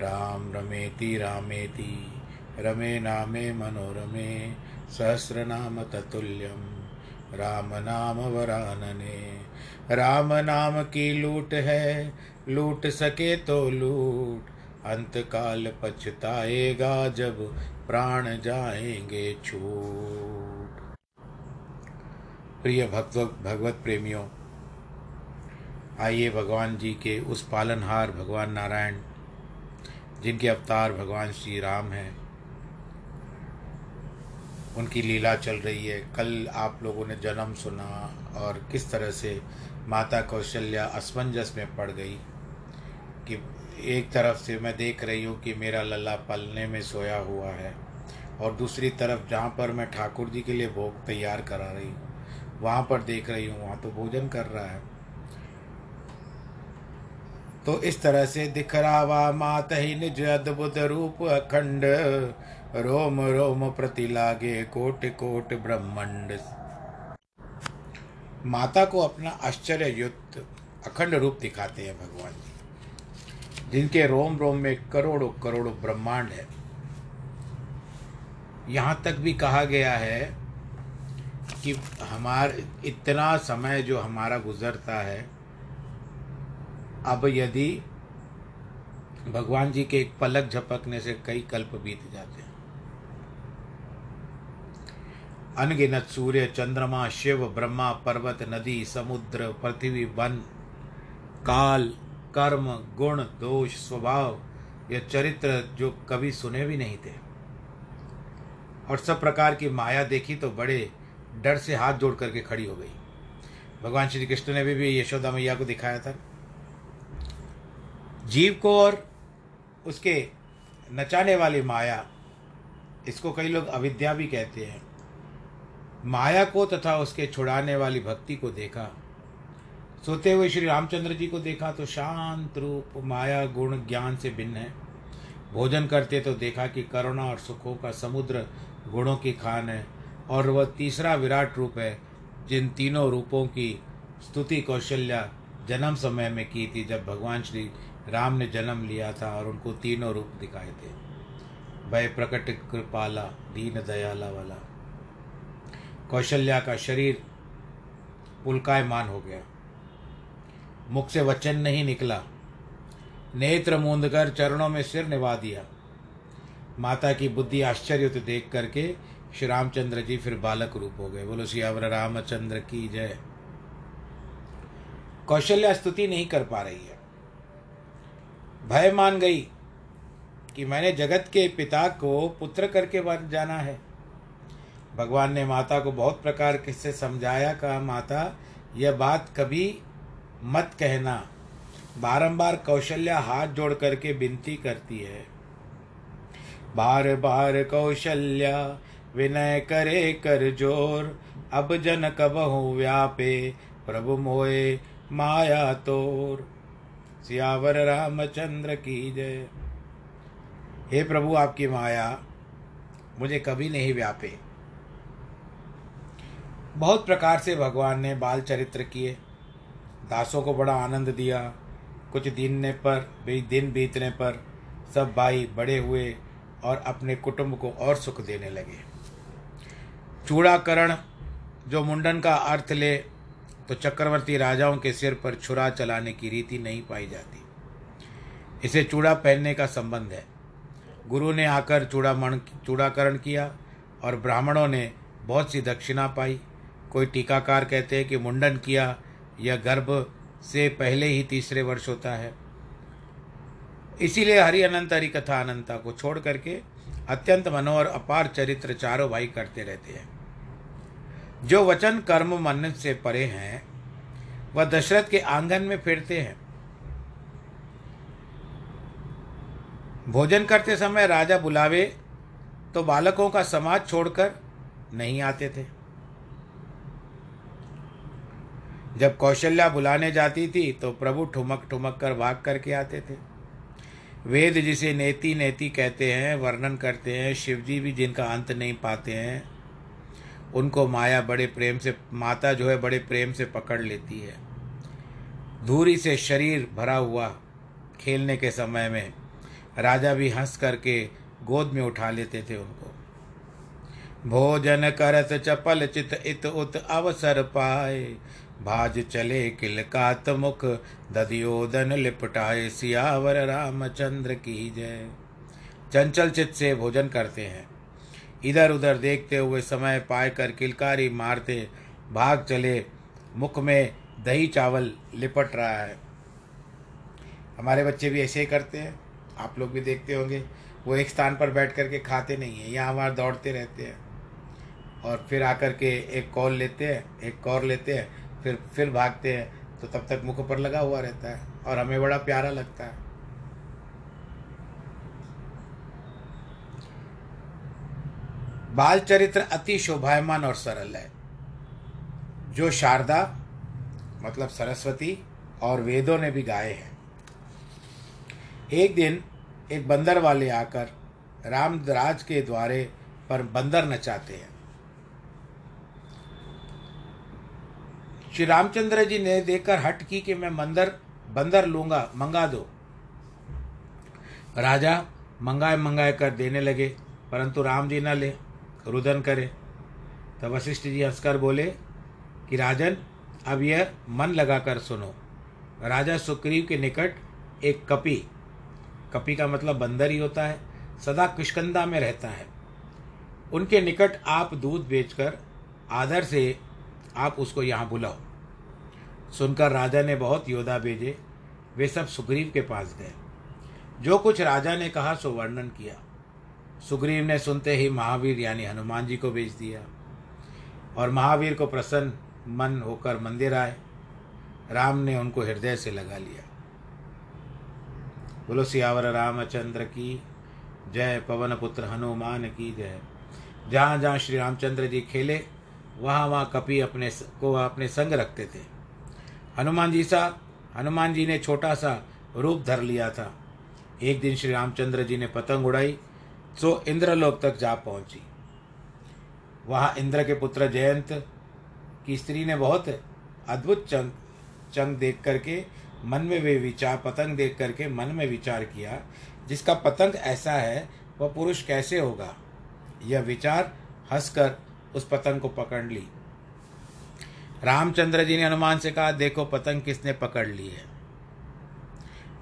राम रमेति रामेति, रमे नामे मनोरमे, सहस्रनाम ततुल्यं राम नाम वरानने, राम नाम की लूट है, लूट सके तो लूट। अंत काल पछताएगा जब प्राण जाएँगे छूट। प्रिय भक्त, भगवत प्रेमियों, आइए भगवान जी के उस पालनहार भगवान नारायण जिनके अवतार भगवान श्री राम हैं, उनकी लीला चल रही है। कल आप लोगों ने जन्म सुना और किस तरह से माता कौशल्या असमंजस में पड़ गई कि एक तरफ़ से मैं देख रही हूँ कि मेरा लल्ला पलने में सोया हुआ है और दूसरी तरफ़ जहाँ पर मैं ठाकुर जी के लिए भोग तैयार करा रही हूँ वहाँ पर देख रही हूँ, वहाँ तो भोजन कर रहा है। तो इस तरह से दिख रहा मात ही निज अद्भुत रूप अखंड। रोम रोम प्रति लागे कोट कोट ब्रह्मंड। माता को अपना आश्चर्य युक्त अखंड रूप दिखाते हैं भगवान जी। जिनके रोम रोम में करोड़ों करोड़ों ब्रह्मांड है। यहाँ तक भी कहा गया है कि हमार, इतना समय जो हमारा गुजरता है अब यदि भगवान जी के एक पलक झपकने से कई कल्प बीत जाते हैं। अनगिनत सूर्य चंद्रमा शिव ब्रह्मा पर्वत नदी समुद्र पृथ्वी वन काल कर्म गुण दोष स्वभाव या चरित्र जो कभी सुने भी नहीं थे। और सब प्रकार की माया देखी तो बड़े डर से हाथ जोड़ करके खड़ी हो गई। भगवान श्री कृष्ण ने भी, भी यशोदा मैया को दिखाया था। जीव को और उसके नचाने वाली माया, इसको कई लोग अविद्या भी कहते हैं। माया को तथा उसके छुड़ाने वाली भक्ति को देखा। सोते हुए श्री रामचंद्र जी को देखा तो शांत रूप माया गुण ज्ञान से भिन्न है। भोजन करते तो देखा कि करुणा और सुखों का समुद्र गुणों की खान है और वह तीसरा विराट रूप है, जिन तीनों रूपों की स्तुति कौशल्या जन्म समय में की थी जब भगवान श्री राम ने जन्म लिया था और उनको तीनों रूप दिखाए थे। भय प्रकट, कृपाला, दीन दयाला वाला। कौशल्या का शरीर पुलकायमान हो गया। मुख से वचन नहीं निकला। नेत्र मूंद कर चरणों में सिर निभा दिया। माता की बुद्धि आश्चर्य तो देख करके श्री रामचंद्र जी फिर बालक रूप हो गए। बोलो, सियावर रामचंद्र की जय। कौशल्या स्तुति नहीं कर पा रही है। भय मान गई कि मैंने जगत के पिता को पुत्र करके बन जाना है। भगवान ने माता को बहुत प्रकार किससे समझाया, कहा, माता, यह बात कभी मत कहना। बारंबार कौशल्या हाथ जोड़ करके विनती करती है। बार बार कौशल्या विनय करे कर ज़ोर। अब जन कबहु व्यापे, प्रभु मोए माया तोर। सियावर रामचंद्र की जय। हे प्रभु आपकी माया, मुझे कभी नहीं व्यापे। बहुत प्रकार से भगवान ने बाल चरित्र किए। दासों को बड़ा आनंद दिया। कुछ दिन ने पर, भी दिन बीतने पर, सब भाई बड़े हुए और अपने कुटुंब को और सुख देने लगे। चूड़ाकरण, जो मुंडन का अर्थ ले तो चक्रवर्ती राजाओं के सिर पर छुरा चलाने की रीति नहीं पाई जाती। इसे चूड़ा पहनने का संबंध है। गुरु ने आकर चूड़ामण चूड़ाकरण किया और ब्राह्मणों ने बहुत सी दक्षिणा पाई। कोई टीकाकार कहते हैं कि मुंडन किया, यह गर्भ से पहले ही तीसरे वर्ष होता है। इसीलिए हरि अनंत हरि कथा अनंता को छोड़ करके अत्यंत मनोहर, अपार चरित्र चारों भाई करते रहते हैं। जो वचन कर्म मन से परे हैं, वह दशरथ के आँगन में फिरते हैं। भोजन करते समय राजा बुलावे तो बालकों का समाज छोड़कर नहीं आते थे। जब कौशल्या बुलाने जाती थी तो प्रभु ठुमक ठुमक कर भाग करके आते थे। वेद जिसे नेति नेति कहते हैं, वर्णन करते हैं, शिवजी भी जिनका अंत नहीं पाते हैं उनको माया बड़े प्रेम से, माता जो है बड़े प्रेम से पकड़ लेती है। धूरी से शरीर भरा हुआ खेलने के समय में राजा भी हंस करके गोद में उठा लेते थे उनको। भोजन करत चपल चित इत उत अवसर पाए, भाज चले किलकात मुख दधियोदन लिपटाए सियावर रामचंद्र की जय। चंचल चित से भोजन करते हैं। इधर उधर देखते हुए समय पाए कर किलकारी मारते भाग चले। मुख में दही चावल लिपट रहा है। हमारे बच्चे भी ऐसे ही करते हैं। आप लोग भी देखते होंगे। वो एक स्थान पर बैठ करके खाते नहीं हैं। यहाँ हमारे दौड़ते रहते हैं। और फिर आकर के एक कॉल लेते हैं, एक कॉर लेते हैं, फिर फिर भागते हैं। तो तब तक मुख पर लगा हुआ रहता है। और हमें बड़ा प्यारा लगता है। बाल चरित्र अति शोभायमान और सरल है। जो शारदा मतलब सरस्वती और वेदों ने भी गाए हैं। एक दिन एक बंदर वाले आकर रामराज के द्वारे पर बंदर नचाते हैं। श्री रामचंद्र जी ने देखकर हट की कि मैं मंदर, बंदर लूँगा, मंगा दो। राजा मंगाए मंगाए कर देने लगे, परंतु राम जी न ले। रुदन करे। तब वशिष्ठ जी हंसकर बोले कि राजन, अब यह मन लगाकर सुनो। राजा सुग्रीव के निकट एक कपि। कपि का मतलब बंदर ही होता है, सदा किष्कंदा में रहता है। उनके निकट आप दूध बेचकर आदर से आप उसको यहाँ बुलाओ। सुनकर राजा ने बहुत योद्धा भेजे, वे सब सुग्रीव के पास गए। जो कुछ राजा ने कहा, सो वर्णन किया। सुग्रीव ने सुनते ही महावीर यानी हनुमान जी को भेज दिया और महावीर को प्रसन्न मन होकर मंदिर आए। राम ने उनको हृदय से लगा लिया। बोलो, सियावर रामचंद्र की जय, पवन पुत्र हनुमान की जय। जहाँ जहाँ श्री रामचंद्र जी खेले, वहाँ वहाँ कपि अपने को अपने संग रखते थे। हनुमान जी सा, हनुमान जी ने छोटा सा रूप धर लिया था। एक दिन श्री रामचंद्र जी ने पतंग उड़ाई तो इंद्रलोक तक जा पहुँची। वहाँ इंद्र के पुत्र जयंत की स्त्री ने बहुत अद्भुत चंग चंग देख करके, मन में वे विचार, पतंग देख करके मन में विचार किया, जिसका पतंग ऐसा है, वह पुरुष कैसे होगा? यह विचार हंसकर उस पतंग को पकड़ ली। रामचंद्र जी ने हनुमान से कहा, देखो, पतंग किसने पकड़ ली है?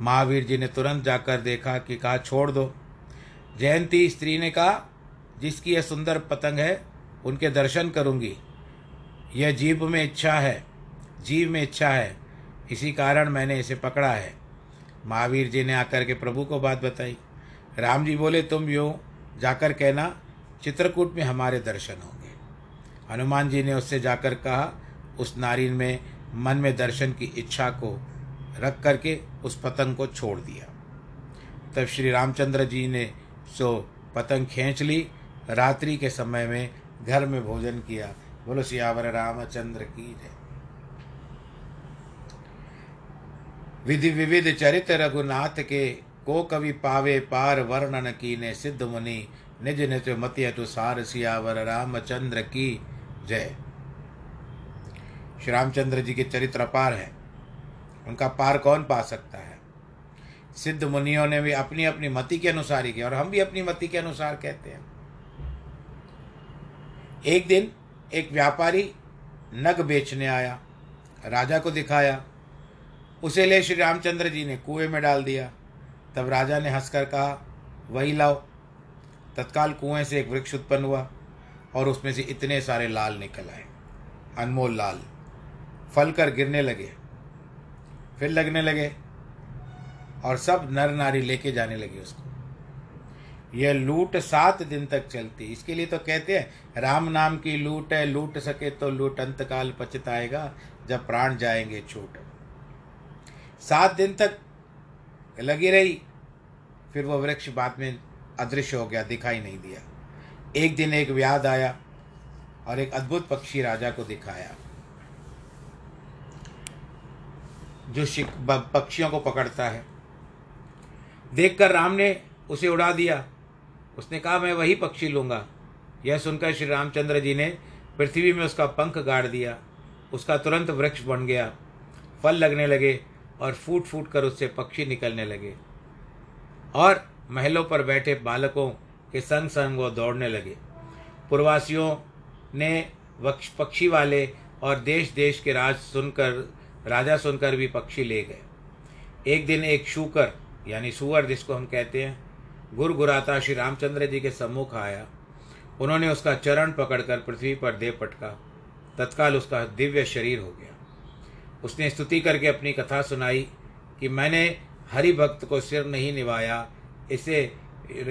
महावीर जी ने तुरंत जाकर देखा कि कहा, छोड़ दो। जयंती स्त्री ने कहा, जिसकी यह सुंदर पतंग है, उनके दर्शन करूँगी। यह जीव में इच्छा है, जीव में इच्छा है। इसी कारण मैंने इसे पकड़ा है। महावीर जी ने आकर के प्रभु को बात बताई। राम जी बोले, तुम यूँ जाकर कहना, चित्रकूट में हमारे दर्शन होंगे। हनुमान जी ने उससे जाकर कहा, उस नारी में मन में दर्शन की इच्छा को रख करके उस पतंग को छोड़ दिया। तब श्री रामचंद्र जी ने सो पतंग खींच ली। रात्रि के समय में घर में भोजन किया। बोलो, सियावर रामचंद्र की जय। विधि विविध चरित रघुनाथ के को कवि पावे पार वर्णन की ने सिद्ध मुनि। निज निज मति अनुसार सियावर रामचंद्र की जय। श्री रामचंद्र जी के चरित्र अपार है। उनका पार कौन पा सकता है? सिद्ध मुनियों ने भी अपनी अपनी मति के अनुसार ही किया, और हम भी अपनी मति के अनुसार कहते हैं। एक दिन एक व्यापारी नग बेचने आया, राजा को दिखाया। उसे ले श्री रामचंद्र जी ने कुएँ में डाल दिया। तब राजा ने हंसकर कहा, वही लाओ। तत्काल कुएँ से एक वृक्ष उत्पन्न हुआ, और उसमें से इतने सारे लाल निकल आए। अनमोल लाल फल कर गिरने लगे। फिर लगने लगे और सब नर नारी लेके जाने लगे उसको। यह लूट सात दिन तक चलती। इसके लिए तो कहते हैं, राम नाम की लूट है, लूट सके तो लूट, अंतकाल पचताएगा जब प्राण जाएँगे छूट। सात दिन तक लगी रही, फिर वह वृक्ष बाद में अदृश्य हो गया, दिखाई नहीं दिया। एक दिन एक व्याध आया और एक अद्भुत पक्षी राजा को दिखाया। जो पक्षियों को पकड़ता है। देखकर राम ने उसे उड़ा दिया। उसने कहा, मैं वही पक्षी लूँगा। यह सुनकर श्री रामचंद्र जी ने पृथ्वी में उसका पंख गाड़ दिया। उसका तुरंत वृक्ष बन गया। फल लगने लगे और फूट फूट कर उससे पक्षी निकलने लगे। और महलों पर बैठे बालकों के संग संग वो दौड़ने लगे। पूर्वासियों ने वक्ष पक्षी वाले और देश देश के राज सुनकर राजा सुनकर भी पक्षी ले गए। एक दिन एक शूकर यानी सुअर जिसको हम कहते हैं गुर गुराता श्री रामचंद्र जी के सम्मुख आया। उन्होंने उसका चरण पकड़कर पृथ्वी पर दे पटका। तत्काल उसका दिव्य शरीर हो गया। उसने स्तुति करके अपनी कथा सुनाई कि मैंने हरि भक्त को सिर नहीं निभाया इसे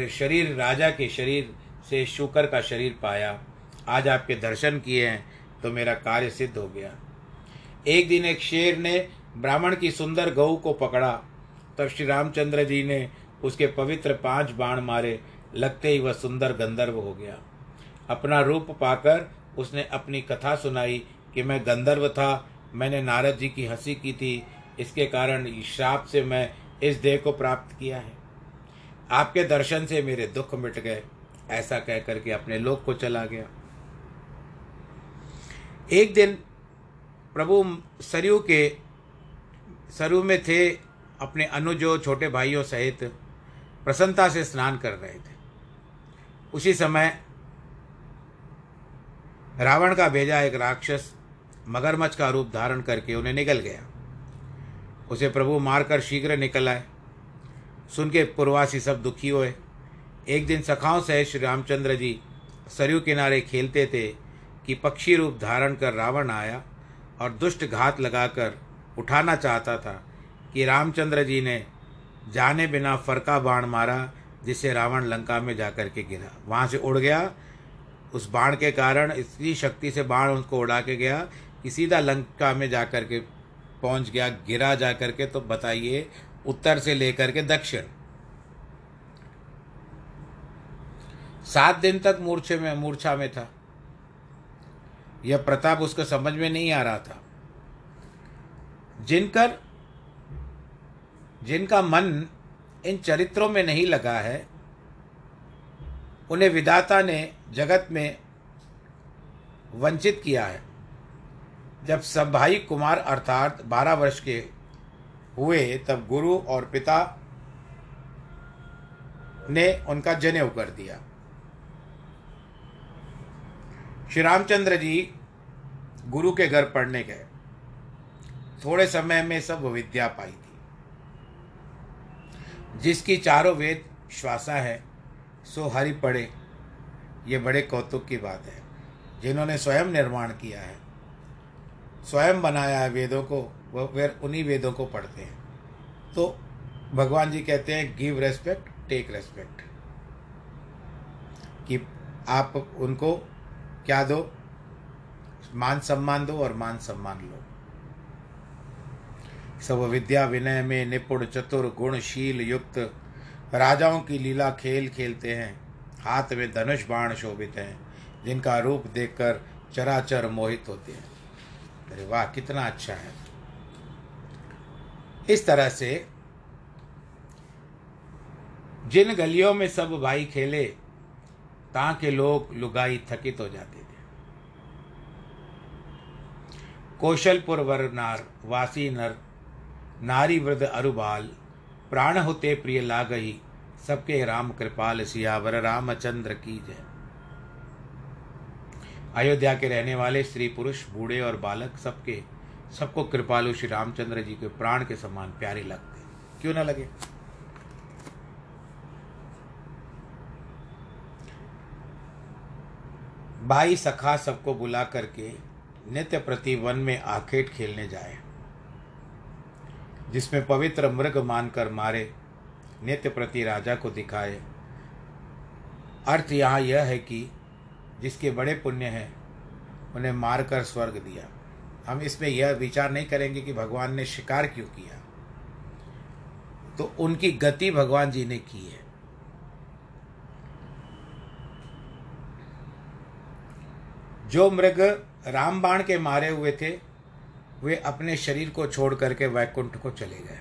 शरीर, राजा के शरीर से शुकर का शरीर पाया। आज आपके दर्शन किए हैं तो मेरा कार्य सिद्ध हो गया। एक दिन एक शेर ने ब्राह्मण की सुंदर गऊ को पकड़ा। तब श्री रामचंद्र जी ने उसके पवित्र पाँच बाण मारे। लगते ही वह सुंदर गंधर्व हो गया। अपना रूप पाकर उसने अपनी कथा सुनाई कि मैं गंधर्व था, मैंने नारद जी की हँसी की थी, इसके कारण श्राप से मैं इस देह को प्राप्त किया है। आपके दर्शन से मेरे दुख मिट गए, ऐसा कह करके अपने लोक को चला गया। एक दिन प्रभु सरयू के, सरयू में थे अपने अनुजो छोटे भाइयों सहित प्रसन्नता से स्नान कर रहे थे। उसी समय रावण का भेजा एक राक्षस मगरमच्छ का रूप धारण करके उन्हें निकल गया। उसे प्रभु मारकर शीघ्र निकल आए। सुन के पूर्वासी सब दुखी हुए। एक दिन सखाओं से श्री रामचंद्र जी सरयू किनारे खेलते थे कि पक्षी रूप धारण कर रावण आया और दुष्ट घात लगाकर उठाना चाहता था कि रामचंद्र जी ने जाने बिना फरका बाण मारा जिससे रावण लंका में जाकर के गिरा। वहाँ से उड़ गया। उस बाण के कारण इतनी शक्ति से बाण उसको उड़ा के गया कि सीधा लंका में जाकर के पहुँच गया। गिरा जा कर के तो बताइए, उत्तर से लेकर के दक्षिण। सात दिन तक मूर्छे में, मूर्छा में था। यह प्रताप उसको समझ में नहीं आ रहा था। जिनकर जिनका मन इन चरित्रों में नहीं लगा है, उन्हें विधाता ने जगत में वंचित किया है। जब सब भाई कुमार अर्थात बारह वर्ष के हुए, तब गुरु और पिता ने उनका जनेऊ कर दिया। श्री रामचंद्र जी गुरु के घर पढ़ने गए। थोड़े समय में सब विद्या पाई थी। जिसकी चारों वेद श्वासा है, सो हरि पढ़े। ये बड़े कौतुक की बात है, जिन्होंने स्वयं निर्माण किया है। स्वयं बनाया है वेदों को वह फिर उन्हीं वेदों को पढ़ते हैं। तो भगवान जी कहते हैं गिव रेस्पेक्ट टेक रेस्पेक्ट कि आप उनको क्या दो? मान सम्मान दो और मान सम्मान लो। सब विद्या विनय में निपुण, चतुर, गुणशील, युक्त। राजाओं की लीला खेल खेलते हैं। हाथ में धनुष बाण शोभित हैं, जिनका रूप देखकर चराचर मोहित होते हैं। अरे वाह, कितना अच्छा है। इस तरह से जिन गलियों में सब भाई खेले ताकि लोग लुगाई थकित हो जाते थे। कौशलपुर वर नार, वासी नर नारी वृद्ध अरुबाल, प्राण होते प्रिय लागही सबके राम कृपाल सियावर, रामचंद्र की जय। अयोध्या के रहने वाले स्त्री पुरुष, बूढ़े और बालक सबके, सबको कृपालु श्री रामचंद्र जी के प्राण के समान प्यारे लगते। क्यों ना लगे? भाई सखा सबको बुला करके नित्य प्रति वन में आखेट खेलने जाए। जिसमें पवित्र मृग मानकर मारे, नित्य प्रति राजा को दिखाए। अर्थ यहाँ यह है कि जिसके बड़े पुण्य हैं, उन्हें मारकर स्वर्ग दिया। हम इसमें यह विचार नहीं करेंगे कि भगवान ने शिकार क्यों किया। तो उनकी गति भगवान जी ने की है। जो मृग रामबाण के मारे हुए थे वे अपने शरीर को छोड़ करके वैकुंठ को चले गए।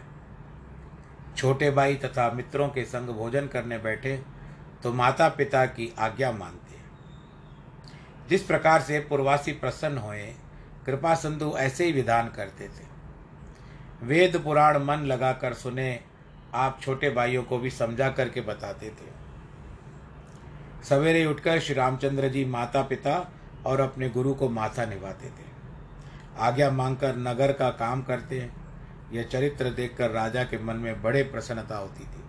छोटे भाई तथा मित्रों के संग भोजन करने बैठे तो माता पिता की आज्ञा मानते। जिस प्रकार से पूर्वासी प्रसन्न हुए, कृपा संधु ऐसे ही विधान करते थे। वेद पुराण मन लगाकर सुने, आप छोटे भाइयों को भी समझा करके बताते थे। सवेरे उठकर श्री रामचंद्र जी माता पिता और अपने गुरु को माथा निभाते थे। आज्ञा मांगकर नगर का काम करते हैं। यह चरित्र देखकर राजा के मन में बड़े प्रसन्नता होती थी।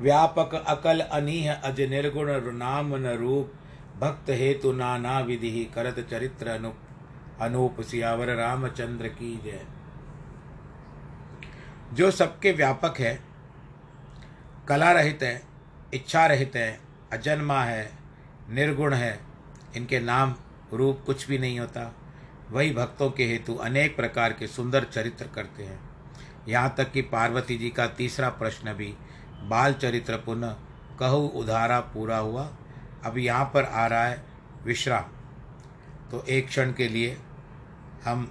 व्यापक अकल अनीह अज निर्गुण नाम न रूप, भक्त हेतु नाना विधि करत चरित्र अनुप, अनूप सियावर रामचंद्र की जय। जो सबके व्यापक है, कला रहित है, इच्छा रहित है, अजन्मा है, निर्गुण है, इनके नाम रूप कुछ भी नहीं होता। वही भक्तों के हेतु अनेक प्रकार के सुंदर चरित्र करते हैं। यहाँ तक कि पार्वती जी का तीसरा प्रश्न भी, बाल चरित्र पुनः कहु उधारा पूरा हुआ, अब यहाँ पर आ रहा है विश्राम। तो एक क्षण के लिए हम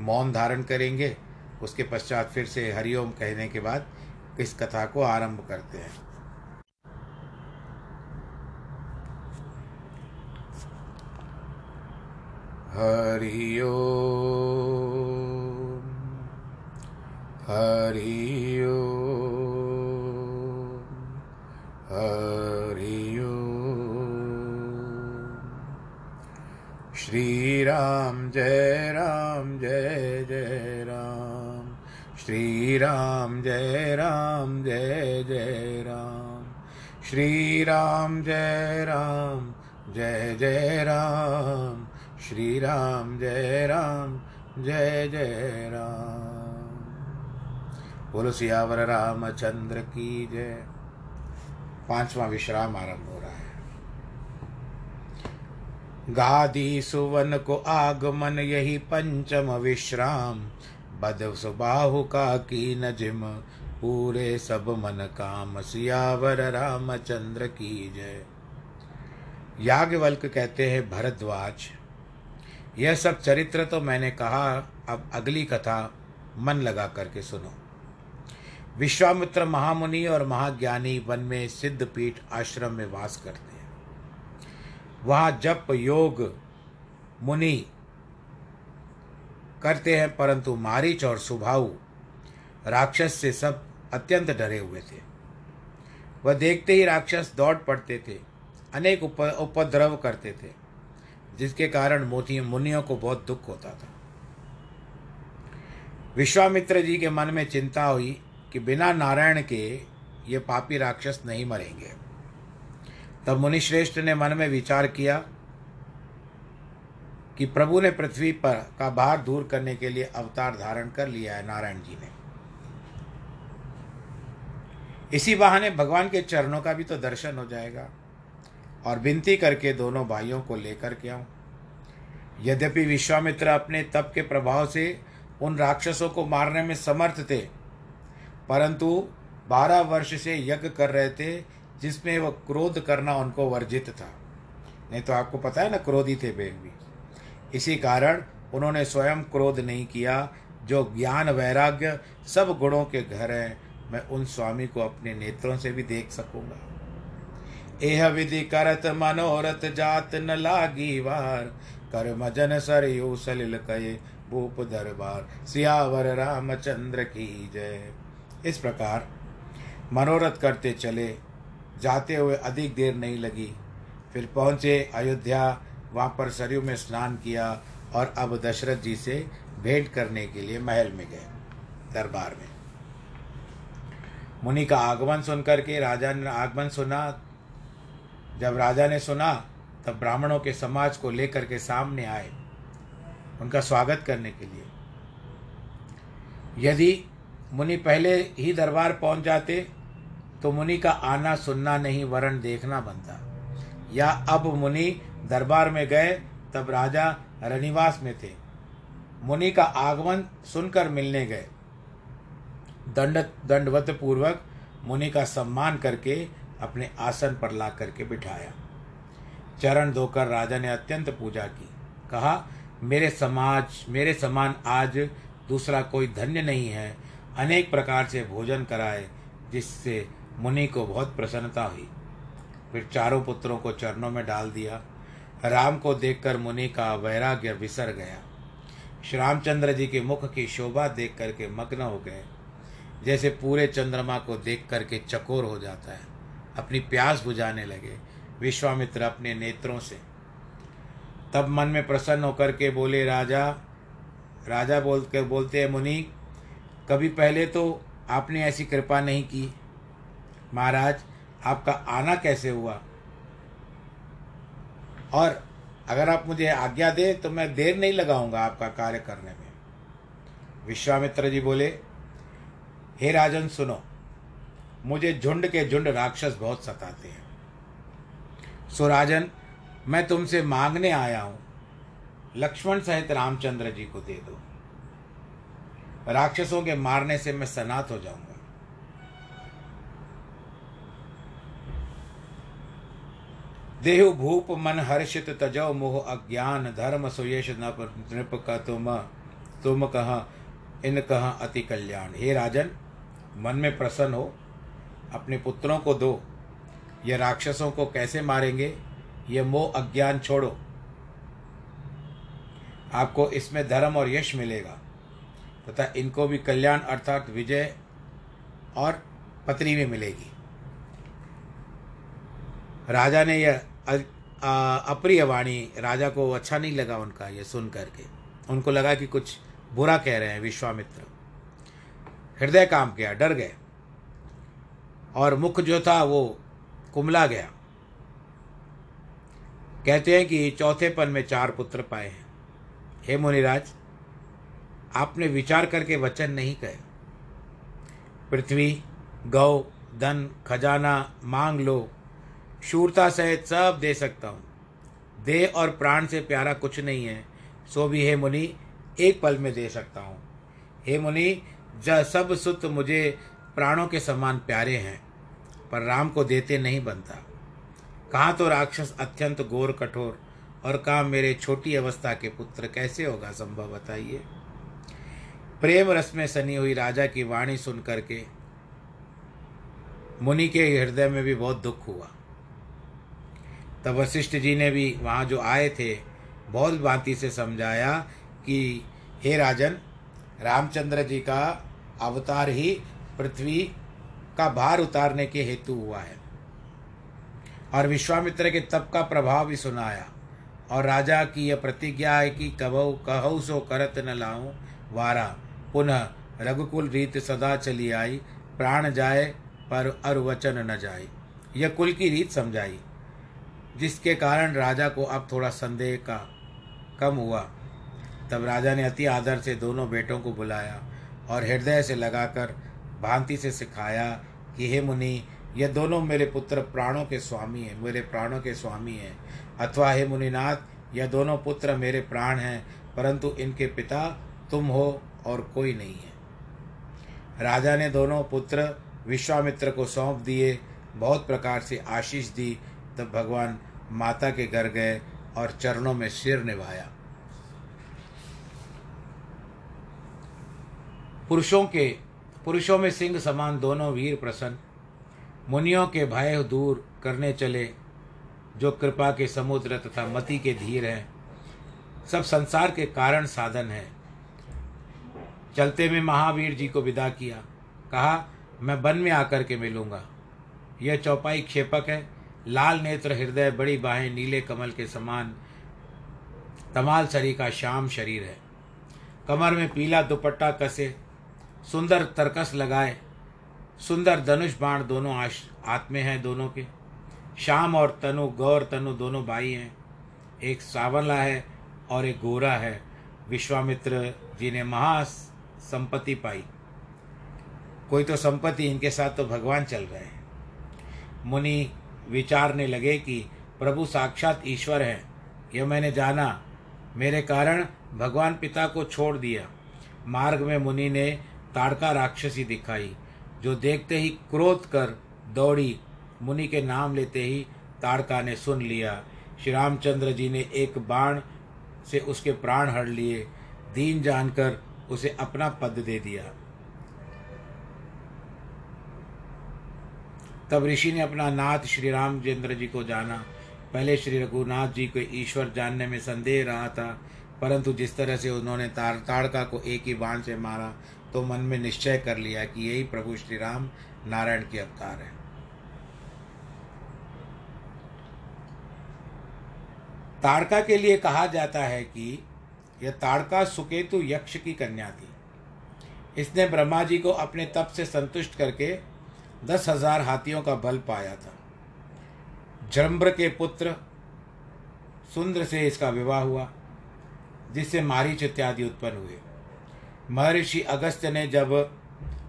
मौन धारण करेंगे, उसके पश्चात फिर से हरिओम कहने के बाद इस कथा को आरंभ करते हैं। हरि ओम। हरि ओम। हरि ओम। श्री राम जय राम, जय जय राम। श्री राम जय राम, जय जय राम। श्री राम जय राम, जय जय राम। श्री राम जय राम, जय जय राम। बोलो सियावर रामचंद्र की जय। पांचवा विश्राम आरंभ हो रहा है। गादी सुवन को आगमन, यही पंचम विश्राम। बद सुबाहु का की न जिम, पूरे सब मन काम। सियावर रामचंद्र की जय। याज्ञवल्क कहते हैं, भरद्वाज। यह सब चरित्र तो मैंने कहा, अब अगली कथा मन लगा करके सुनो। विश्वामित्र महामुनि और महाज्ञानी वन में सिद्ध पीठ आश्रम में वास करते हैं। वहाँ जप योग मुनि करते हैं, परंतु मारीच और सुभाऊ राक्षस से सब अत्यंत डरे हुए थे। वह देखते ही राक्षस दौड़ पड़ते थे, अनेक उप उपद्रव करते थे। जिसके कारण मोती मुनियों को बहुत दुख होता था। विश्वामित्र जी के मन में चिंता हुई कि बिना नारायण के ये पापी राक्षस नहीं मरेंगे। तब मुनिश्रेष्ठ ने मन में विचार किया कि प्रभु ने पृथ्वी पर का भार दूर करने के लिए अवतार धारण कर लिया है नारायण जी ने। इसी बहाने भगवान के चरणों का भी तो दर्शन हो जाएगा। और विनती करके दोनों भाइयों को लेकर के आऊँ। यद्यपि विश्वामित्र अपने तप के प्रभाव से उन राक्षसों को मारने में समर्थ थे, परंतु बारह वर्ष से यज्ञ कर रहे थे, जिसमें वह क्रोध करना उनको वर्जित था। नहीं तो आपको पता है ना, क्रोधी थे भी इसी कारण उन्होंने स्वयं क्रोध नहीं किया, जो ज्ञान, वैराग्य, सब गुणों के घर हैं। मैं उन स्वामी को अपने नेत्रों से भी देख सकूँगा। एह विधि करत मनोरथ जात न लागी वार। कर्म जन सर यू सलिल कहे भूप दरबार। सियावर रामचंद्र की जय। इस प्रकार मनोरथ करते चले, जाते हुए अधिक देर नहीं लगी। फिर पहुँचे अयोध्या, वहाँ पर सरयू में स्नान किया और अब दशरथ जी से भेंट करने के लिए महल में गए, दरबार में। मुनि का आगमन सुनकर के राजा ने आगमन सुना जब राजा ने सुना, तब ब्राह्मणों के समाज को लेकर के सामने आए उनका स्वागत करने के लिए। यदि मुनि पहले ही दरबार पहुँच जाते तो मुनि का आना सुनना नहीं वरण देखना बनता। या अब मुनि दरबार में गए, तब राजा रनिवास में थे। मुनि का आगमन सुनकर मिलने गए। दंड, दंडवत पूर्वक मुनि का सम्मान करके अपने आसन पर ला करके बिठाया। चरण धोकर राजा ने अत्यंत पूजा की। कहा, मेरे समाज, मेरे समान आज दूसरा कोई धन्य नहीं है। अनेक प्रकार से भोजन कराए, जिससे मुनि को बहुत प्रसन्नता हुई। फिर चारों पुत्रों को चरणों में डाल दिया। राम को देखकर मुनि का वैराग्य विसर गया। श्री रामचंद्र जी के मुख की शोभा देख करके मग्न हो गए। जैसे पूरे चंद्रमा को देख करके चकोर हो जाता है। अपनी प्यास बुझाने लगे, विश्वामित्र अपने नेत्रों से। तब मन में प्रसन्न होकर के बोले, राजा राजा बोल कर बोलते हैं मुनि, कभी पहले तो आपने ऐसी कृपा नहीं की। महाराज, आपका आना कैसे हुआ? और अगर आप मुझे आज्ञा दें तो मैं देर नहीं लगाऊँगा आपका कार्य करने में। विश्वामित्र जी बोले, हे राजन, सुनो मुझे झुंड के झुंड राक्षस बहुत सताते हैं। सुराजन, मैं तुमसे मांगने आया हूँ। लक्ष्मण सहित रामचंद्र जी को दे दो। राक्षसों के मारने से मैं सनात हो जाऊँगा। देहु भूप मन हर्षित तजो मोह अज्ञान धर्म सुयश नृप का तुम तुम कह, इन कह अति कल्याण। हे राजन, मन में प्रसन्न हो। अपने पुत्रों को दो। यह राक्षसों को कैसे मारेंगे? यह मोह अज्ञान छोड़ो। आपको इसमें धर्म और यश मिलेगा। तथा इनको भी कल्याण अर्थात विजय और पत्नी भी मिलेगी। राजा ने यह अप्रिय वाणी, राजा को अच्छा नहीं लगा उनका यह सुन करके। उनको लगा कि कुछ बुरा कह रहे हैं विश्वामित्र। हृदय काम किया, डर गए। और मुख जो था वो कुमला गया। कहते हैं कि चौथे पन में चार पुत्र पाए हैं। हे मुनिराज, आपने विचार करके वचन नहीं कहे। पृथ्वी, गौ, धन, खजाना, मांग लो, शूरता सहित सब दे सकता हूँ। देह और प्राण से प्यारा कुछ नहीं है, सो भी हे मुनि, एक पल में दे सकता हूँ। हे मुनि ज सब सुत मुझे प्राणों के समान प्यारे हैं, पर राम को देते नहीं बनता। कहाँ तो राक्षस अत्यंत घोर, कठोर, और कहाँ मेरे छोटी अवस्था के पुत्र कैसे होगा संभव, बताइए। प्रेम रस में सनी हुई राजा की वाणी सुन करके मुनि के हृदय में भी बहुत दुख हुआ। तब वशिष्ठ जी ने भी वहाँ जो आए थे, बहुत भांति से समझाया कि, हे राजन, रामचंद्र जी का अवतार ही पृथ्वी का भार उतारने के हेतु हुआ है। और विश्वामित्र के तप का प्रभाव भी सुनाया। और राजा की यह प्रतिज्ञा है कि कबहु कहु सो करत न लाऊं वारा। पुनः रघुकुल रीत सदा चली आई, प्राण जाए पर अर वचन न जाए। यह कुल की रीत समझाई, जिसके कारण राजा को अब थोड़ा संदेह का कम हुआ। तब राजा ने अति आदर से दोनों बेटों को बुलाया और हृदय से लगाकर भांति से सिखाया कि हे मुनि, ये दोनों मेरे पुत्र प्राणों के स्वामी हैं, मेरे प्राणों के स्वामी हैं। अथवा हे मुनिनाथ यह दोनों पुत्र मेरे प्राण हैं, परंतु इनके पिता तुम हो और कोई नहीं है। राजा ने दोनों पुत्र विश्वामित्र को सौंप दिए, बहुत प्रकार से आशीष दी, तब भगवान माता के घर गए और चरणों में सिर निभाया। पुरुषों के पुरुषों में सिंह समान, दोनों वीर प्रसन्न। मुनियों के भय दूर करने चले, जो कृपा के समुद्र तथा मति के धीर हैं। सब संसार के कारण साधन है। चलते में महावीर जी को विदा किया। कहा, मैं वन में आकर के मिलूँगा। यह चौपाई क्षेपक है। लाल नेत्र हृदय, बड़ी बाहें, नीले कमल के समान। तमाल सरी का श्याम शरीर है। कमर में पीला दुपट्टा कसे सुंदर तरकस लगाए, सुंदर धनुष बाण दोनों आश आत्मे हैं दोनों के। श्याम और तनु, गौर तनु दोनों भाई हैं। एक सावला है और एक गोरा है। विश्वामित्र जी ने महा संपत्ति पाई। कोई तो संपत्ति, इनके साथ तो भगवान चल रहे हैं। मुनि विचारने लगे कि प्रभु साक्षात ईश्वर है। यह मैंने जाना। मेरे कारण भगवान पिता को छोड़ दिया। मार्ग में मुनि ने ताड़का राक्षसी दिखाई, जो देखते ही क्रोध कर दौड़ी, मुनि के नाम लेते ही ताड़का ने सुन लिया। श्री रामचंद्र जी ने एक बाण से उसके प्राण हर लिए, दीन जानकर उसे अपना पद दे दिया। तब ऋषि ने अपना नाथ श्री रामचंद्र जी को जाना। पहले श्री रघुनाथ जी को ईश्वर जानने में संदेह रहा था, परंतु जिस तरह से उन्होंने ताड़का को एक ही बाण से मारा तो मन में निश्चय कर लिया कि यही प्रभु श्री राम नारायण के अवतार है। ताड़का के लिए कहा जाता है कि यह ताड़का सुकेतु यक्ष की कन्या थी। इसने ब्रह्मा जी को अपने तप से संतुष्ट करके दस हज़ार हाथियों का बल पाया था। जम्ब्र के पुत्र सुंदर से इसका विवाह हुआ, जिससे मारीच इत्यादि उत्पन्न हुए। महर्षि अगस्त्य ने जब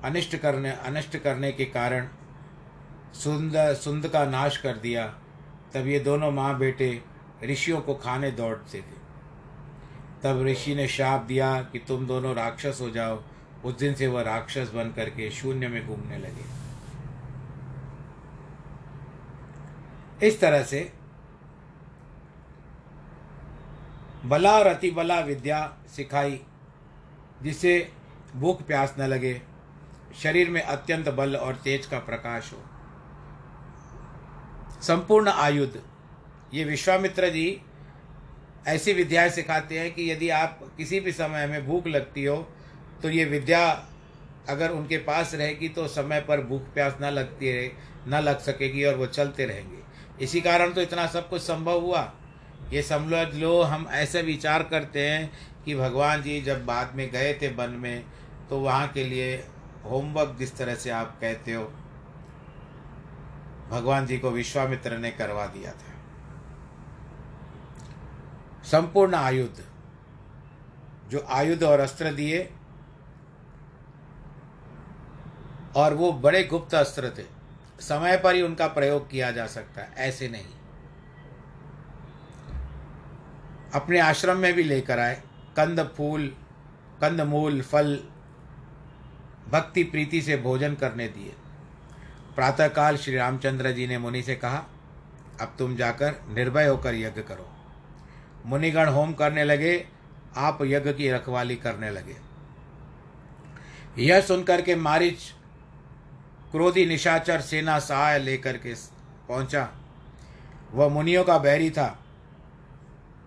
अनिष्ट करने अनिष्ट करने के कारण सुंद सुंद का नाश कर दिया, तब ये दोनों माँ बेटे ऋषियों को खाने दौड़ते थे। तब ऋषि ने शाप दिया कि तुम दोनों राक्षस हो जाओ। उस दिन से वह राक्षस बन करके शून्य में घूमने लगे। इस तरह से बला और अति बला विद्या सिखाई जिससे भूख प्यास न लगे, शरीर में अत्यंत बल और तेज का प्रकाश हो। संपूर्ण आयुध। ये विश्वामित्र जी ऐसी विद्याएँ सिखाते हैं कि यदि आप किसी भी समय में भूख लगती हो तो ये विद्या अगर उनके पास रहेगी तो समय पर भूख प्यास न लगती रहे, न लग सकेगी और वो चलते रहेंगे। इसी कारण तो इतना सब कुछ संभव हुआ। ये समझ लो, हम ऐसे विचार करते हैं कि भगवान जी जब बाद में गए थे वन में तो वहाँ के लिए होमवर्क जिस तरह से आप कहते हो, भगवान जी को विश्वामित्र ने करवा दिया था। संपूर्ण आयुध, जो आयुध और अस्त्र दिए, और वो बड़े गुप्त अस्त्र थे। समय पर ही उनका प्रयोग किया जा सकता है, ऐसे नहीं। अपने आश्रम में भी लेकर आए। कंद फूल कंद मूल फल भक्ति प्रीति से भोजन करने दिए। प्रातःकाल श्री रामचंद्र जी ने मुनि से कहा, अब तुम जाकर निर्भय होकर यज्ञ करो। मुनिगण होम करने लगे, आप यज्ञ की रखवाली करने लगे। यह सुनकर के मारिच क्रोधी निशाचर सेना सहाय लेकर के पहुँचा। वह मुनियों का बैरी था।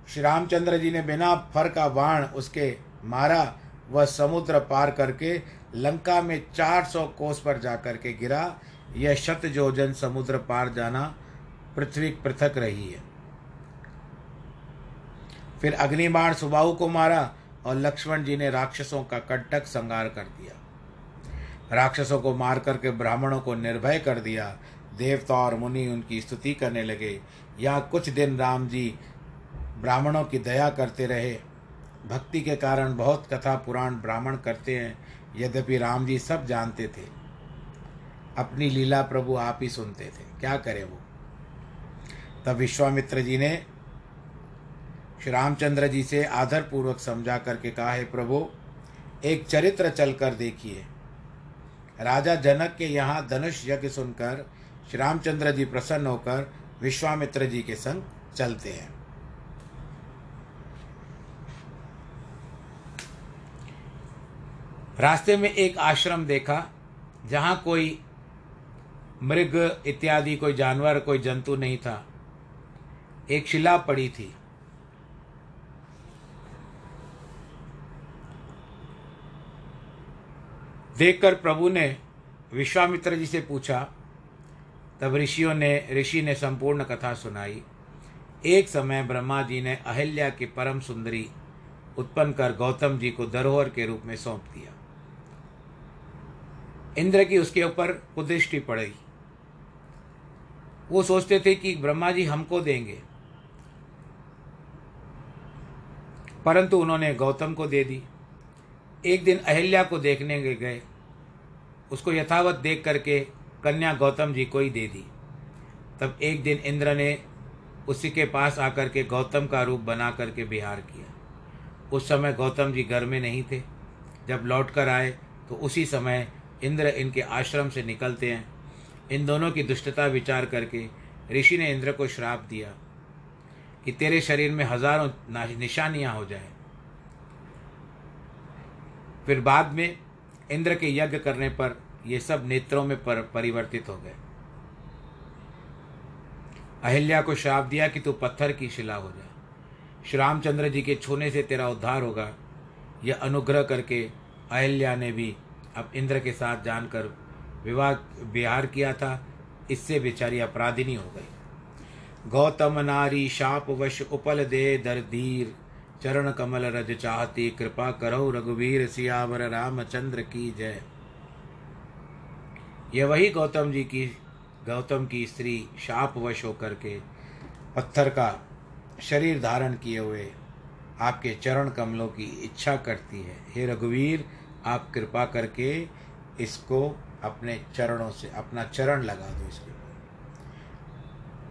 श्री रामचंद्र जी ने बिना फर का बाण उसके मारा, वह समुद्र पार करके लंका में 400 कोस पर जाकर के गिरा। यह शत जोजन समुद्र पार जाना पृथ्वी पृथक रही है। फिर अग्निबाण सुबाहु को मारा और लक्ष्मण जी ने राक्षसों का कंटक संगार कर दिया। राक्षसों को मार करके ब्राह्मणों को निर्भय कर दिया। देवता और मुनि उनकी स्तुति करने लगे। या कुछ दिन राम जी ब्राह्मणों की दया करते रहे। भक्ति के कारण बहुत कथा पुराण ब्राह्मण करते हैं, यद्यपि राम जी सब जानते थे। अपनी लीला प्रभु आप ही सुनते थे। क्या करें वो? तब विश्वामित्र जी ने श्री रामचंद्र जी से आदरपूर्वक समझा करके कहा, है प्रभु, एक चरित्र चलकर देखिए। राजा जनक के यहाँ धनुष यज्ञ सुनकर श्री रामचंद्र जी प्रसन्न होकर विश्वामित्र जी के संग चलते हैं। रास्ते में एक आश्रम देखा, जहाँ कोई मृग इत्यादि, कोई जानवर, कोई जंतु नहीं था। एक शिला पड़ी थी। देखकर प्रभु ने विश्वामित्र जी से पूछा, तब ऋषियों ने, ऋषि ने संपूर्ण कथा सुनाई। एक समय ब्रह्मा जी ने अहिल्या की परम सुंदरी उत्पन्न कर गौतम जी को धरोहर के रूप में सौंप दिया। इंद्र की उसके ऊपर कुदृष्टि पड़ी। वो सोचते थे कि ब्रह्मा जी हमको देंगे। परंतु उन्होंने गौतम को दे दी। एक दिन अहिल्या को देखने गए। उसको यथावत देख करके कन्या गौतम जी को ही दे दी। तब एक दिन इंद्र ने उसी के पास आकर के गौतम का रूप बना करके बिहार किया। उस समय गौतम जी घर में नहीं थे। जब लौट कर आए तो उसी समय इंद्र इनके आश्रम से निकलते हैं। इन दोनों की दुष्टता विचार करके ऋषि ने इंद्र को श्राप दिया कि तेरे शरीर में हज़ारों निशानियाँ हो जाए। फिर बाद में इंद्र के यज्ञ करने पर ये सब नेत्रों में पर परिवर्तित हो गए। अहिल्या को श्राप दिया कि तू पत्थर की शिला हो जाए श्री रामचंद्र जी के छूने से तेरा उद्धार होगा। यह अनुग्रह करके अहिल्या ने भी अब इंद्र के साथ जानकर विवाह विहार किया था, इससे बेचारी अपराधिनी हो गई। गौतम नारी शाप वश उपल दे दर धीर चरण कमल रज चाहती कृपा करो रघुवीर सियावर रामचंद्र की जय। यह वही गौतम जी की, गौतम की स्त्री शाप वश होकर के पत्थर का शरीर धारण किए हुए आपके चरण कमलों की इच्छा करती है। हे रघुवीर आप कृपा करके इसको अपने चरणों से अपना चरण लगा दो इसके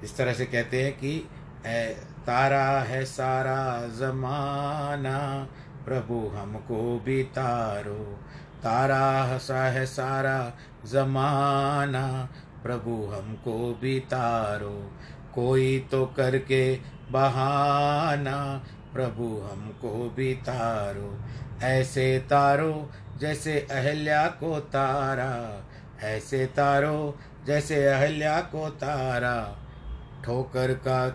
इस तरह से कहते हैं कि ए, तारा है सारा जमाना प्रभु हमको भी तारो। तारा हसा है सारा जमाना प्रभु हमको भी तारो। कोई तो करके बहाना प्रभु हमको भी तारो। ऐसे तारो जैसे अहल्या को तारा, ऐसे तारो जैसे अहल्या को तारा। ठोकर का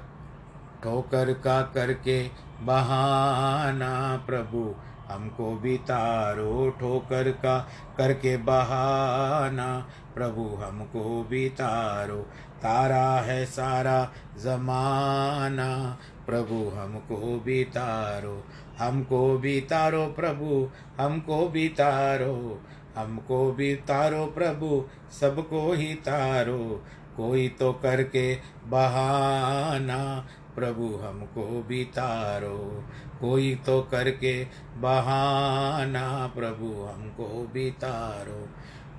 ठोकर का करके बहाना प्रभु, हमको भी तारो ठोकर का करके बहाना प्रभु, हमको भी तारो। तारा है सारा जमाना प्रभु, हमको भी तारो। हमको भी तारो प्रभु, हमको भी तारो, हमको भी तारो प्रभु, सबको ही तारो। कोई तो करके बहाना, प्रभु हमको भी तारो। कोई तो करके बहाना, प्रभु हमको भी तारो।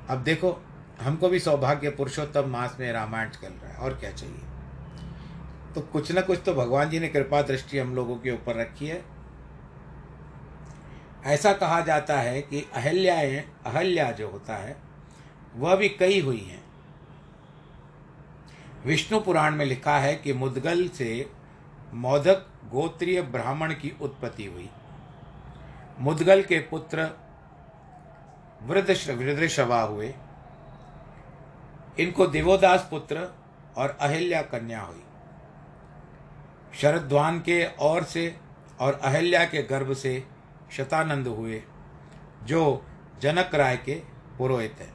अब देखो, हमको भी सौभाग्य पुरुषोत्तम मास में रामायण चल रहा है, और क्या चाहिए? तो कुछ ना कुछ तो भगवान जी ने कृपा दृष्टि हम लोगों के ऊपर रखी है। ऐसा कहा जाता है कि अहल्याएँ, अहल्या जो होता है, वह भी कई हुई हैं। विष्णु पुराण में लिखा है कि मुदगल से मोदक गोत्रीय ब्राह्मण की उत्पत्ति हुई। मुदगल के पुत्र वृद्ध हुए। इनको देवोदास पुत्र और अहिल्या कन्या हुई। शरद्वान के और से और अहिल्या के गर्भ से शतानंद हुए, जो जनक राय के पुरोहित हैं।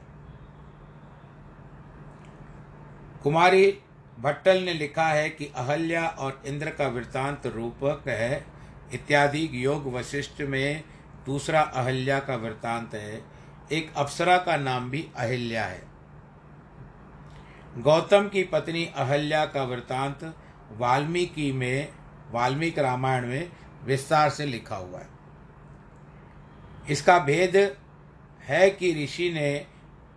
कुमारी भट्टल ने लिखा है कि अहल्या और इंद्र का वृत्तांत रूपक है, इत्यादि योग वशिष्ठ में दूसरा अहल्या का वृत्तांत है। एक अप्सरा का नाम भी अहिल्या है। गौतम की पत्नी अहल्या का वृत्तांत वाल्मीकि में, वाल्मीकि रामायण में विस्तार से लिखा हुआ है। इसका भेद है कि ऋषि ने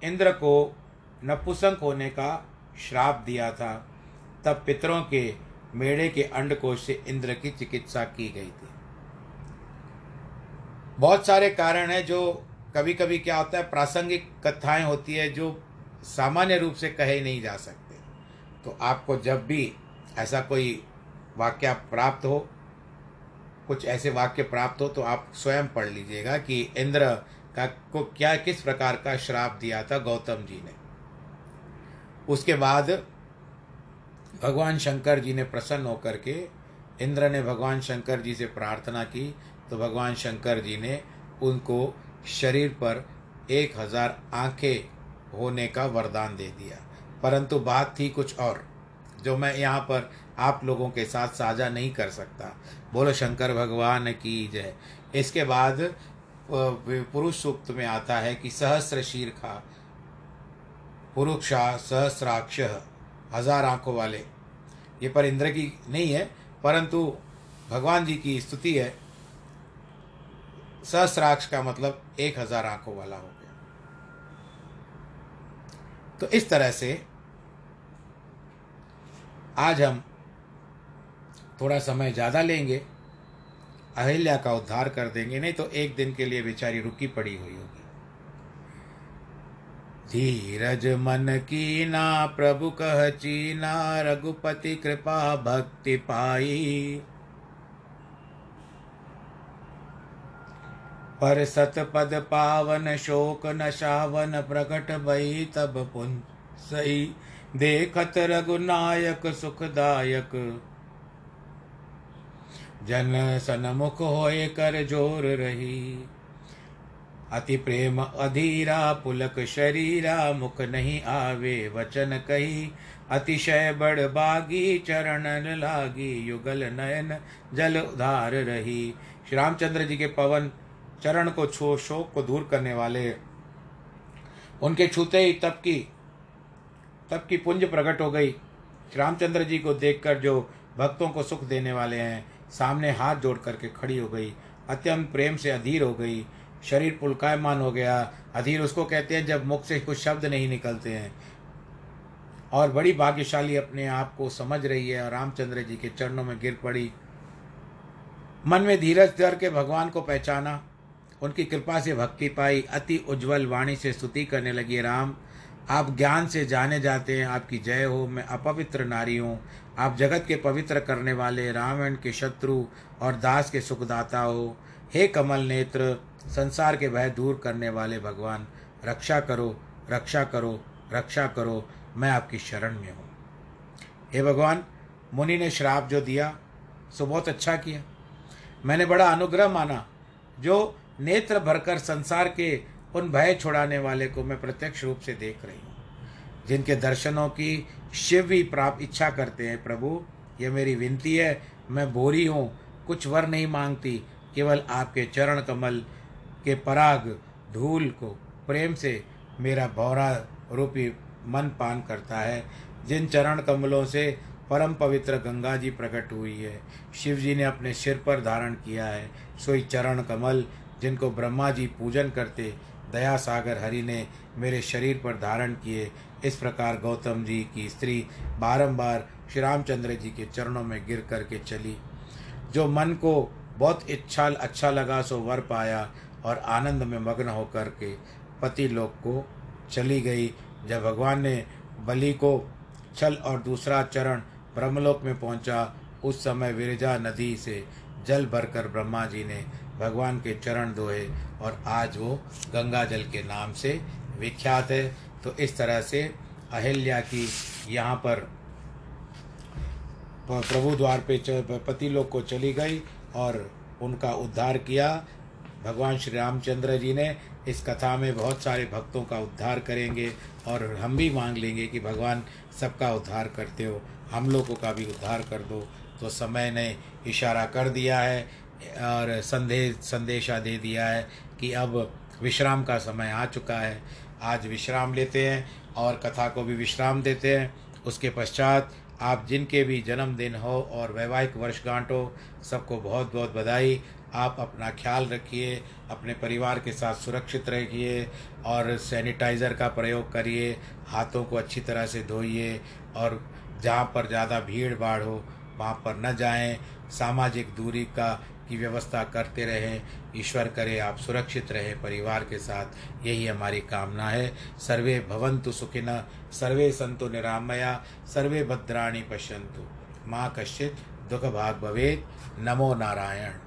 इंद्र को नपुसंक होने का श्राप दिया था। तब पितरों के मेढ़े के अंडकोश से इंद्र की चिकित्सा की गई थी। बहुत सारे कारण हैं जो कभी कभी क्या होता है, प्रासंगिक कथाएँ होती है जो सामान्य रूप से कहे नहीं जा सकते। तो आपको जब भी ऐसा कोई वाक्य प्राप्त हो कुछ ऐसे वाक्य प्राप्त हो तो आप स्वयं पढ़ लीजिएगा कि इंद्र का को क्या, किस प्रकार का श्राप दिया था गौतम जी ने। उसके बाद भगवान शंकर जी ने प्रसन्न होकर के इंद्र ने भगवान शंकर जी से प्रार्थना की तो भगवान शंकर जी ने उनको शरीर पर एक हज़ार आँखें होने का वरदान दे दिया। परंतु बात थी कुछ और। जो मैं यहाँ पर आप लोगों के साथ साझा नहीं कर सकता। बोलो, शंकर भगवान की जय। इसके बाद पुरुष सूक्त में आता है कि सहस्र शीर खा। पुरुषा सहस्राक्ष, हज़ार आँखों वाले। ये पर इंद्र की नहीं है, परंतु भगवान जी की स्तुति है। सहस्राक्ष का मतलब एक हज़ार आँखों वाला हो गया। तो इस तरह से आज हम थोड़ा समय ज़्यादा लेंगे, अहिल्या का उद्धार कर देंगे, नहीं तो एक दिन के लिए बेचारी रुकी पड़ी हुई होगी। धीरज मन की ना, प्रभु कह चीना, रघुपति कृपा भक्ति पाई। पर सतपद पावन शोक नशावन प्रकट भई तब पुन सही। देखत रघुनायक सुखदायक। जन सनमुख होए कर ज़ोर रही। अति प्रेम अधीरा पुलक शरीरा, मुख नहीं आवे वचन कही। अतिशय बड़ बागी चरण लागी, युगल नयन जल उधार रही। श्री रामचंद्र जी के पवन चरण को छो, शोक को दूर करने वाले, उनके छूते ही तब की तब की पुंज प्रकट हो गई। रामचंद्र जी को देखकर जो भक्तों को सुख देने वाले हैं, सामने हाथ जोड़ करके खड़ी हो गई। अत्यंत प्रेम से अधीर हो गई। शरीर पुलकायमान हो गया। अधीर उसको कहते हैं, जब मुख से कुछ शब्द नहीं निकलते हैं। और बड़ी भाग्यशाली अपने आप को समझ रही है और रामचंद्र जी के चरणों में गिर पड़ी। मन में धीरज धर के भगवान को पहचाना। उनकी कृपा से भक्ति पाई। अति उज्जवल वाणी से स्तुति करने लगी राम। आप ज्ञान से जाने जाते हैं, आपकी जय हो, मैं अपवित्र नारी हूँ। आप जगत के पवित्र करने वाले, रावण के शत्रु और दास के सुखदाता हो। हे कमल नेत्र, संसार के भय दूर करने वाले भगवान, रक्षा करो रक्षा करो रक्षा करो, मैं आपकी शरण में हूँ। हे भगवान, मुनि ने श्राप जो दिया, सो बहुत अच्छा किया। मैंने बड़ा अनुग्रह माना, जो नेत्र भरकर संसार के उन भय छुड़ाने वाले को मैं प्रत्यक्ष रूप से देख रही हूँ। जिनके दर्शनों की शिव भी प्राप्त इच्छा करते हैं, प्रभु ये मेरी विनती है, मैं बोरी हूँ, कुछ वर नहीं मांगती, केवल आपके चरण कमल के पराग, धूल को, प्रेम से मेरा भौरा रूपी मन पान करता है। जिन चरण कमलों से परम पवित्र गंगा जी प्रकट हुई है, शिव जी ने अपने सिर पर धारण किया है। सोई चरण कमल, जिनको ब्रह्मा जी पूजन करते दया सागर हरि ने मेरे शरीर पर धारण किए। इस प्रकार गौतम जी की स्त्री बारंबार श्री रामचंद्र जी के चरणों में गिर करके चली। जो मन को बहुत इच्छा अच्छा लगा सो वर पाया और आनंद में मग्न होकर के पति लोक को चली गई। जब भगवान ने बलि को छल और दूसरा चरण ब्रह्मलोक में पहुँचा, उस समय विरजा नदी से जल भरकर ब्रह्मा जी ने भगवान के चरण धोए और आज वो गंगा जल के नाम से विख्यात है। तो इस तरह से अहिल्या की यहाँ पर प्रभु द्वार पे पति लोग को चली गई और उनका उद्धार किया। भगवान श्री रामचंद्र जी ने इस कथा में बहुत सारे भक्तों का उद्धार करेंगे और हम भी मांग लेंगे कि भगवान सबका उद्धार करते हो। हम लोगों का भी उद्धार कर दो। तो समय ने इशारा कर दिया है। और संदेश संदेशा दे दिया है कि अब विश्राम का समय आ चुका है। आज विश्राम लेते हैं और कथा को भी विश्राम देते हैं। उसके पश्चात आप जिनके भी जन्मदिन हो और वैवाहिक वर्षगांठ हो सबको बहुत बहुत बधाई। आप अपना ख्याल रखिए, अपने परिवार के साथ सुरक्षित रहिए और सैनिटाइज़र का प्रयोग करिए, हाथों को अच्छी तरह से धोइए और जहाँ पर ज़्यादा भीड़ भाड़ हो, वहाँ पर न जाएँ। सामाजिक दूरी का की व्यवस्था करते रहें, ईश्वर करे, आप सुरक्षित रहें, परिवार के साथ, यही हमारी कामना है। सर्वे भवंतु सुखिन, सर्वे संतु निरामया, सर्वे भद्राणी पश्यंतु माँ कश्चित दुख भाग भवेद नमो नारायण।